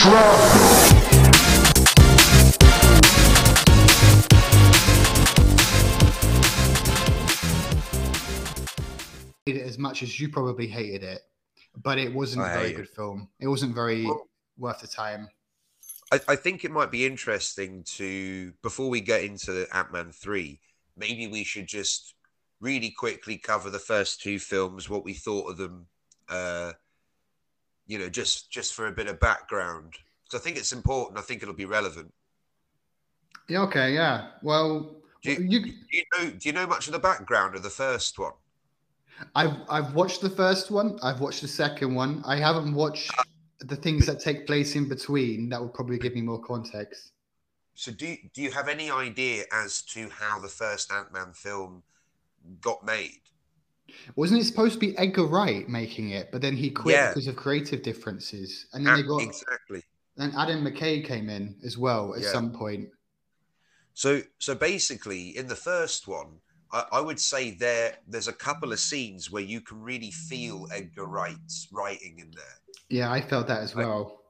Shrapnel. It as much as you probably hated it, but it wasn't I a very good film. It wasn't very Well- worth the time. I, I think it might be interesting to before we get into Ant Man three, maybe we should just really quickly cover the first two films, what we thought of them. Uh, you know, just just for a bit of background, because I think it's important. I think it'll be relevant. Yeah, okay, yeah. Well, Do you, you, do you know? Do you know much of the background of the first one? I've I've watched the first one. I've watched the second one. I haven't watched the things that take place in between. That would probably give me more context. So do do you have any idea as to how the first Ant Man film got made? Wasn't it supposed to be Edgar Wright making it, but then he quit Yeah. because of creative differences, and then they got exactly. then Adam McKay came in as well at Yeah. some point. So so basically, in the first one, I, I would say there there's a couple of scenes where you can really feel Edgar Wright's writing in there, Yeah, I felt that as well.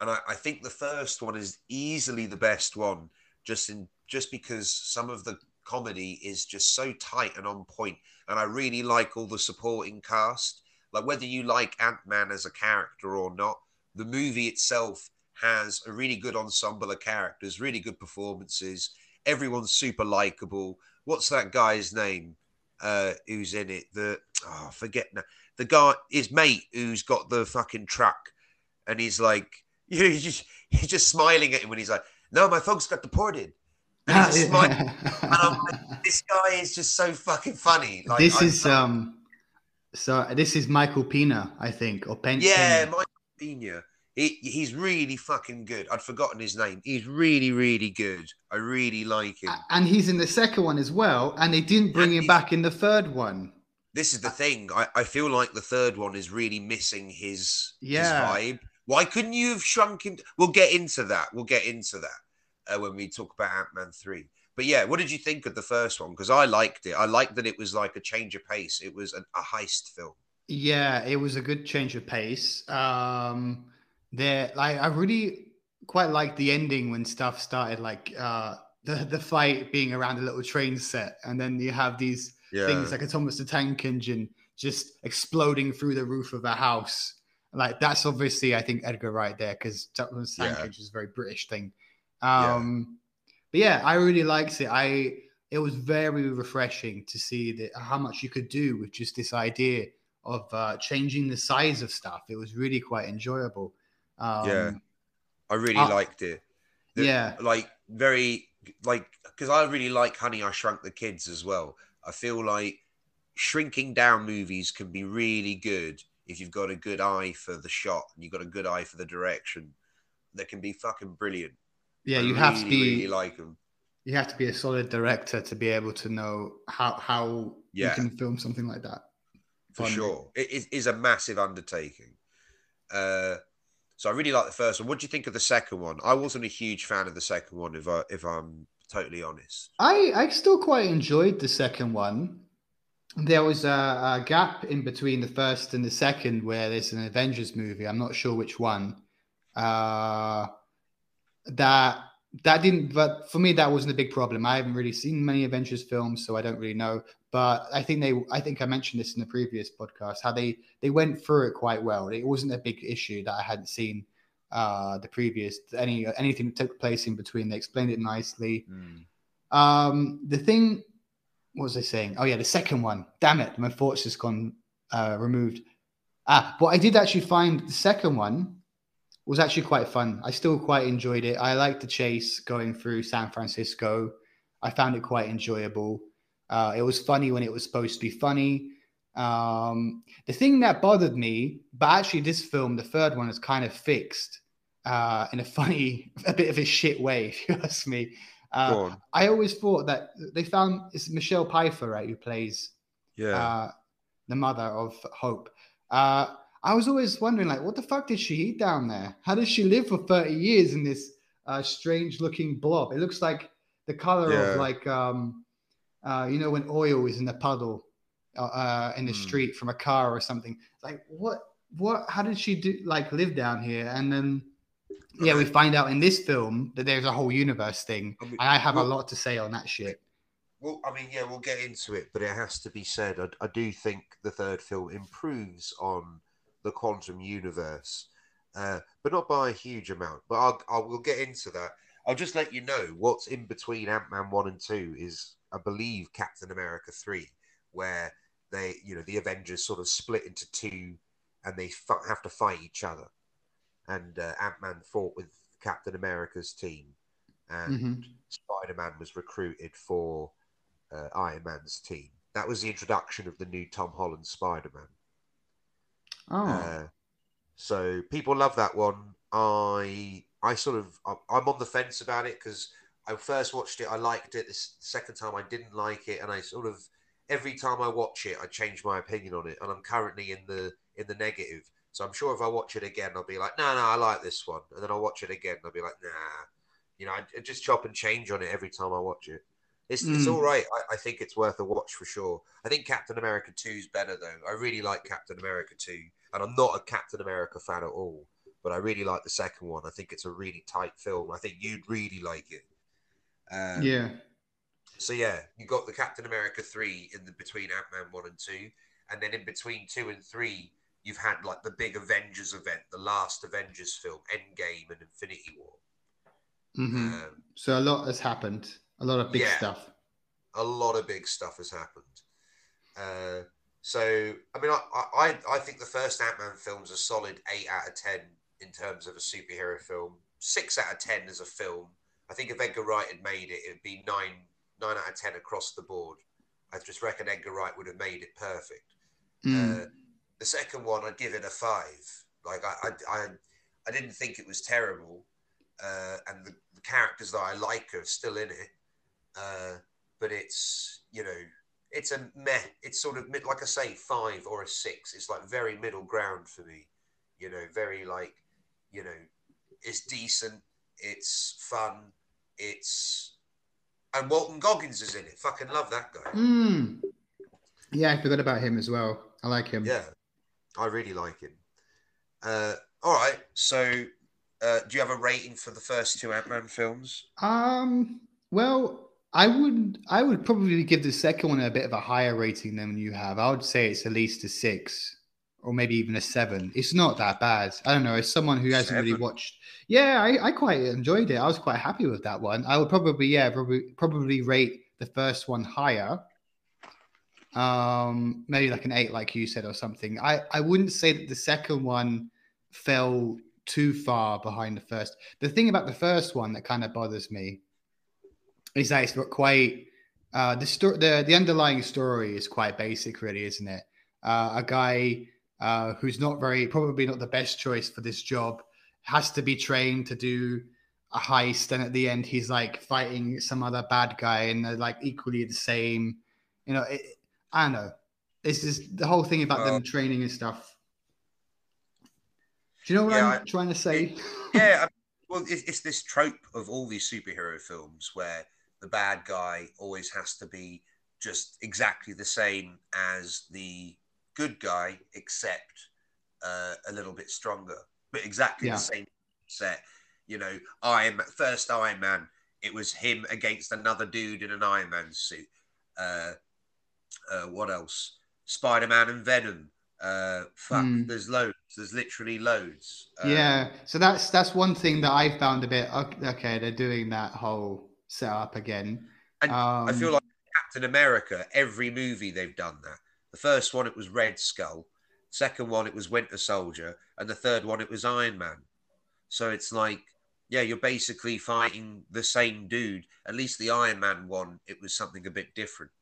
and I, I think the first one is easily the best one, just in just because some of the comedy is just so tight and on point, and I really like all the supporting cast. Like whether you like Ant Man as a character or not, the movie itself has a really good ensemble of characters, really good performances. Everyone's super likable. What's that guy's name? Uh, who's in it? The oh, forget now. The guy, his mate, who's got the fucking truck, and he's like, you just he's just smiling at him when he's like, "No, my folks got deported." And he's just smiling. And I'm like, this guy is just so fucking funny. Like, this I- is um, so this is Michael Pena, I think, or Pen. Yeah. Mike Pena. He, he's really fucking good. I'd forgotten his name. He's really, really good. I really like him. And he's in the second one as well, and they didn't bring And him back in the third one. This is the thing. I, I feel like the third one is really missing his, Yeah. his vibe. Why couldn't you have shrunk him? We'll get into that. We'll get into that uh, when we talk about Ant Man 3. But yeah, what did you think of the first one? Because I liked it. I liked that it was like a change of pace. It was an, a heist film. Yeah, it was a good change of pace. Um, there, like, I really quite liked the ending when stuff started, like uh, the the fight being around a little train set, and then you have these Yeah. things like a Thomas the Tank Engine just exploding through the roof of a house. Like that's obviously, I think Edgar Wright there because Thomas the Tank Yeah. Engine is a very British thing. Yeah. Um, but yeah, I really liked it. I it was very refreshing to see that how much you could do with just this idea of uh, changing the size of stuff. It was really quite enjoyable. Um, Yeah. I really Uh, liked it. The- yeah. Like very like because I really like Honey I Shrunk the Kids as well. I feel like shrinking down movies can be really good if you've got a good eye for the shot and you've got a good eye for the direction. That can be fucking brilliant. Yeah, I you have to be really like them. you have to be a solid director to be able to know how how Yeah. you can film something like that. for Fun. sure. It is, is a massive undertaking. Uh, so I really like the first one. What do you think of the second one? I wasn't a huge fan of the second one, if I if I'm totally honest. I I still quite enjoyed the second one. There was a, a gap in between the first and the second where there's an Avengers movie. I'm not sure which one. Uh, that that didn't, but for me that wasn't a big problem. I haven't really seen many Avengers films, so I don't really know. But I think they, I think I mentioned this in the previous podcast, how they they went through it quite well. It wasn't a big issue that I hadn't seen uh the previous any anything that took place in between. They explained it nicely. Um, the thing, what was I saying? Oh yeah, the second one. Damn it, my thoughts has gone uh, removed. Ah, but I did actually find the second one was actually quite fun. I still quite enjoyed it. I liked the chase going through San Francisco. I found it quite enjoyable. Uh, it was funny when it was supposed to be funny. Um, the thing that bothered me, but actually this film, the third one, is kind of fixed uh, in a funny, a bit of a shit way, if you ask me. Uh, I always thought that they found it's Michelle Pfeiffer, right, who plays Yeah. uh, the mother of Hope. I was always wondering, like, what the fuck did she eat down there? How did she live for 30 years in this uh, strange looking blob? It looks like the color Yeah. of, like, um, uh, you know, when oil is in a puddle uh, uh, in the Hmm. street from a car or something. Like, what, what, how did she do, like, live down here? And then yeah, we find out in this film that there's a whole universe thing, I mean, and I have well- a lot to say on that shit. Well, I mean, yeah, we'll get into it, but it has to be said. I, I do think the third film improves on the quantum universe, uh, but not by a huge amount. But I'll, I will get into that. I'll just let you know what's in between Ant Man one and two is, I believe, Captain America three, where they, you know, the Avengers sort of split into two, and they f- have to fight each other. And uh, Ant Man fought with Captain America's team, and Mhm. Spider Man was recruited for uh, Iron Man's team. That was the introduction of the new Tom Holland Spider Man. Oh, Uh, so people love that one. I I sort of I'm on the fence about it because I first watched it, I liked it. The second time, I didn't like it, and I sort of every time I watch it, I change my opinion on it, and I'm currently in the in the negative. So I'm sure if I watch it again, I'll be like, no, no, I like this one, and then I'll watch it again, and I'll be like, nah, you know, I, I just chop and change on it every time I watch it. It's, it's Mm. all right. I, I think it's worth a watch for sure. I think Captain America 2 is better though. I really like Captain America 2, and I'm not a Captain America fan at all, but I really like the second one. I think it's a really tight film. I think you'd really like it. Um, yeah. So yeah, you got the Captain America 3 in the between Ant Man 1 and 2, and then in between 2 and 3, you've had like the big Avengers event, the last Avengers film, Endgame and Infinity War. hmm Um, So a lot has happened. A lot of big Yeah. stuff. a lot of big stuff has happened. Uh, so, I mean, I, I, I think the first Ant Man film's a solid 8 out of 10 in terms of a superhero film. 6 out of 10 as a film. I think if Edgar Wright had made it, it'd be 9, 9 out of 10 across the board. I just reckon Edgar Wright would have made it perfect. Mm. Uh, the second one, I'd give it a 5. Like, I, I, I, I didn't think it was terrible. Uh, and the, the characters that I like are still in it. Uh, but it's you know it's a meh. It's sort of mid, like I say, five or a six. It's like very middle ground for me. You know, very like you know, it's decent. It's fun. It's and Walton Goggins is in it. Fucking love that guy. Mm. Yeah, I forgot about him as well. I like him. Yeah, I really like him. Uh, all right, so uh, do you have a rating for the first two Ant Man films? Um. Well, I would. I would probably give the second one a bit of a higher rating than you have. I would say it's at least a six, or maybe even a seven. It's not that bad. I don't know. As someone who hasn't really watched, yeah, I, I quite enjoyed it. I was quite happy with that one. I would probably, yeah, probably probably rate the first one higher. Um, maybe like an eight, like you said, or something. I I wouldn't say that the second one fell too far behind the first. The thing about the first one that kind of bothers me is that it's got quite uh, the story. The the underlying story is quite basic, really, isn't it? Uh, a guy uh, who's not very probably not the best choice for this job has to be trained to do a heist, and at the end he's like fighting some other bad guy, and they're like equally the same. You know, it, I don't know. This is the whole thing about Well- them training and stuff. Do you know what Yeah, I'm I- trying to say? yeah, I- well, it's, it's this trope of all these superhero films where the bad guy always has to be just exactly the same as the good guy, except uh, a little bit stronger, but exactly Yeah. the same set. You know, Iron Man, first Iron Man, it was him against another dude in an Iron Man suit. Uh, uh, what else? Spider Man and Venom. Uh, fuck, Hmm. there's loads. There's literally loads. Uh, yeah so that's that's one thing that i found a bit okay they're doing that whole setup again And um, I feel like Captain America, every movie they've done that. The first one, it was Red Skull. Second one, it was Winter Soldier. And the third one, it was Iron Man. So it's like, yeah, you're basically fighting the same dude. At least the Iron Man one, it was something a bit different.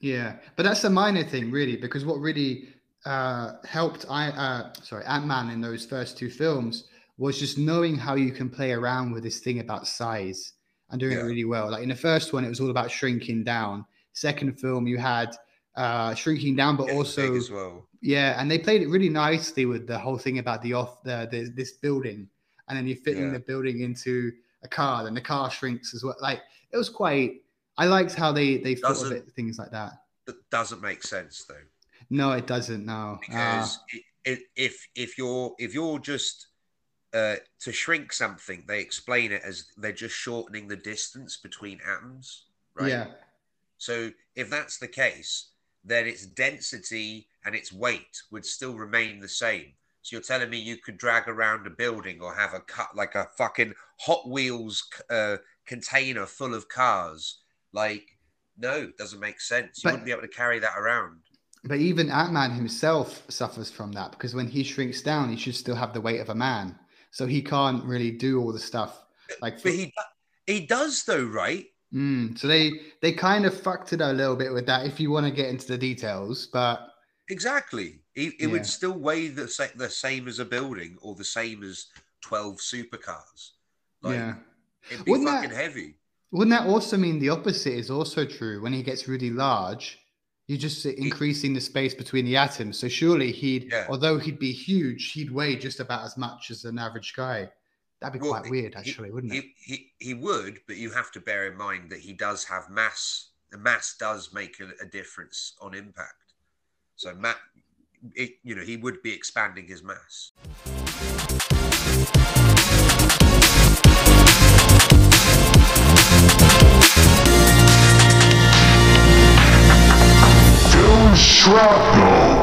yeah but that's a minor thing really because what really uh helped i uh sorry ant-man in those first two films was just knowing how you can play around with this thing about size and doing it Yeah. really well like in the first one it was all about shrinking down second film you had uh shrinking down but also as well. Yeah, and they played it really nicely with the whole thing about the off the, the this building, and then you're fitting Yeah. the building into a car, and the car shrinks as well. Like it was quite. I liked how they they thought of it, things like that. That doesn't make sense though. No, it doesn't. No, Ah, because it, it, if if you're if you're just uh, to shrink something, they explain it as they're just shortening the distance between atoms, right? Yeah. So if that's the case, then its density and its weight would still remain the same. So you're telling me you could drag around a building or have a cut like a fucking Hot Wheels uh, container full of cars? Like, no, doesn't make sense. You But- wouldn't be able to carry that around. But even Ant Man himself suffers from that because when he shrinks down, he should still have the weight of a man. So he can't really do all the stuff. Like, But he he does though, right? Mm, so they they kind of fucked it a little bit with that. If you want to get into the details, but Exactly. It, it Yeah. would still weigh the, sa- the same as a building or the same as 12 supercars. Like, yeah, It'd be Wouldn't that- fucking heavy. wouldn't that also mean the opposite is also true? When he gets really large, you're just increasing the space between the atoms. So surely he'd, Yeah. although he'd be huge, he'd weigh just about as much as an average guy. That'd be Well, quite weird, he- actually, wouldn't it? He, he, he would, but you have to bear in mind that he does have mass. The mass does make a, a difference on impact. So, Matt, it, you know, he would be expanding his mass. shrapnel.